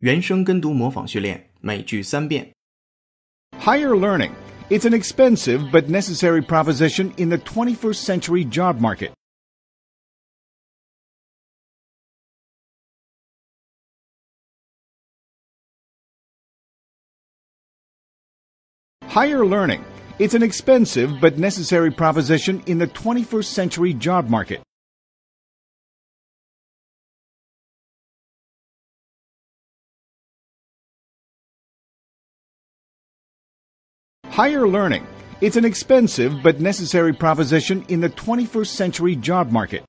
原声跟读模仿训练，每句三遍。 Higher learning. It's an expensive but necessary proposition in the 21st century job market. Higher learning. It's an expensive but necessary proposition in the 21st century job market. Higher learning. It's an expensive but necessary proposition in the 21st century job market.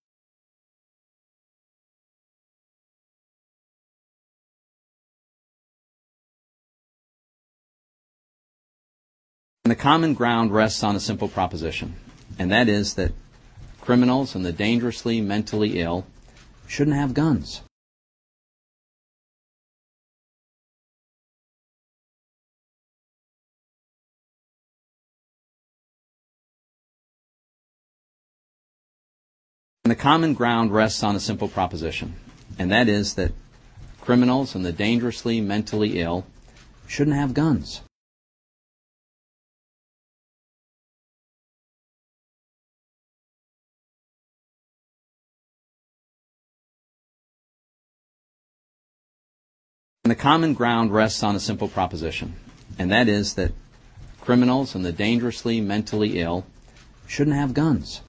And the common ground rests on a simple proposition, and that is that criminals and the dangerously mentally ill shouldn't have guns. The common ground rests on a simple proposition, and that is that criminals and the dangerously mentally ill shouldn't have guns. And the common ground rests on a simple proposition, and that is that criminals and the dangerously mentally ill shouldn't have guns.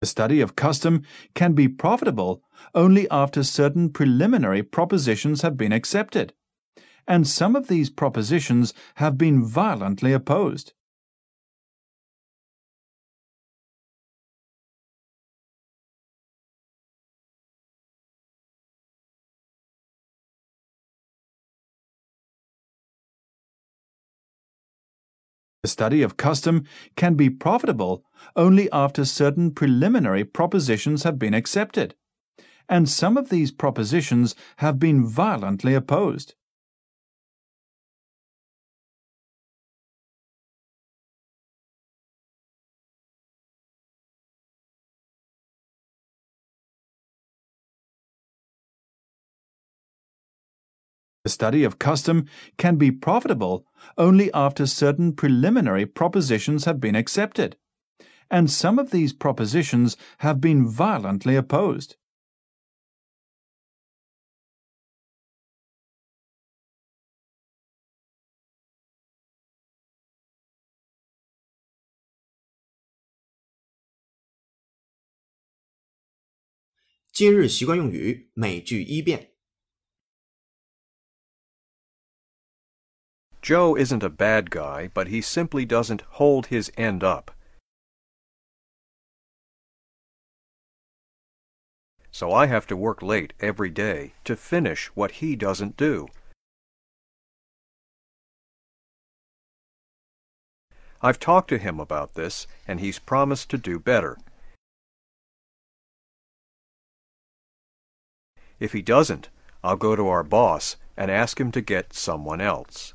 The study of custom can be profitable only after certain preliminary propositions have been accepted, and some of these propositions have been violently opposed. The study of custom can be profitable only after certain preliminary propositions have been accepted, and some of these propositions have been violently opposed. The study of custom can be profitable only after certain preliminary propositions have been accepted, and some of these propositions have been violently opposed. “今日习惯用语”每句一遍。 Joe isn't a bad guy, but he simply doesn't hold his end up. So I have to work late every day to finish what he doesn't do. I've talked to him about this, and he's promised to do better. If he doesn't, I'll go to our boss and ask him to get someone else.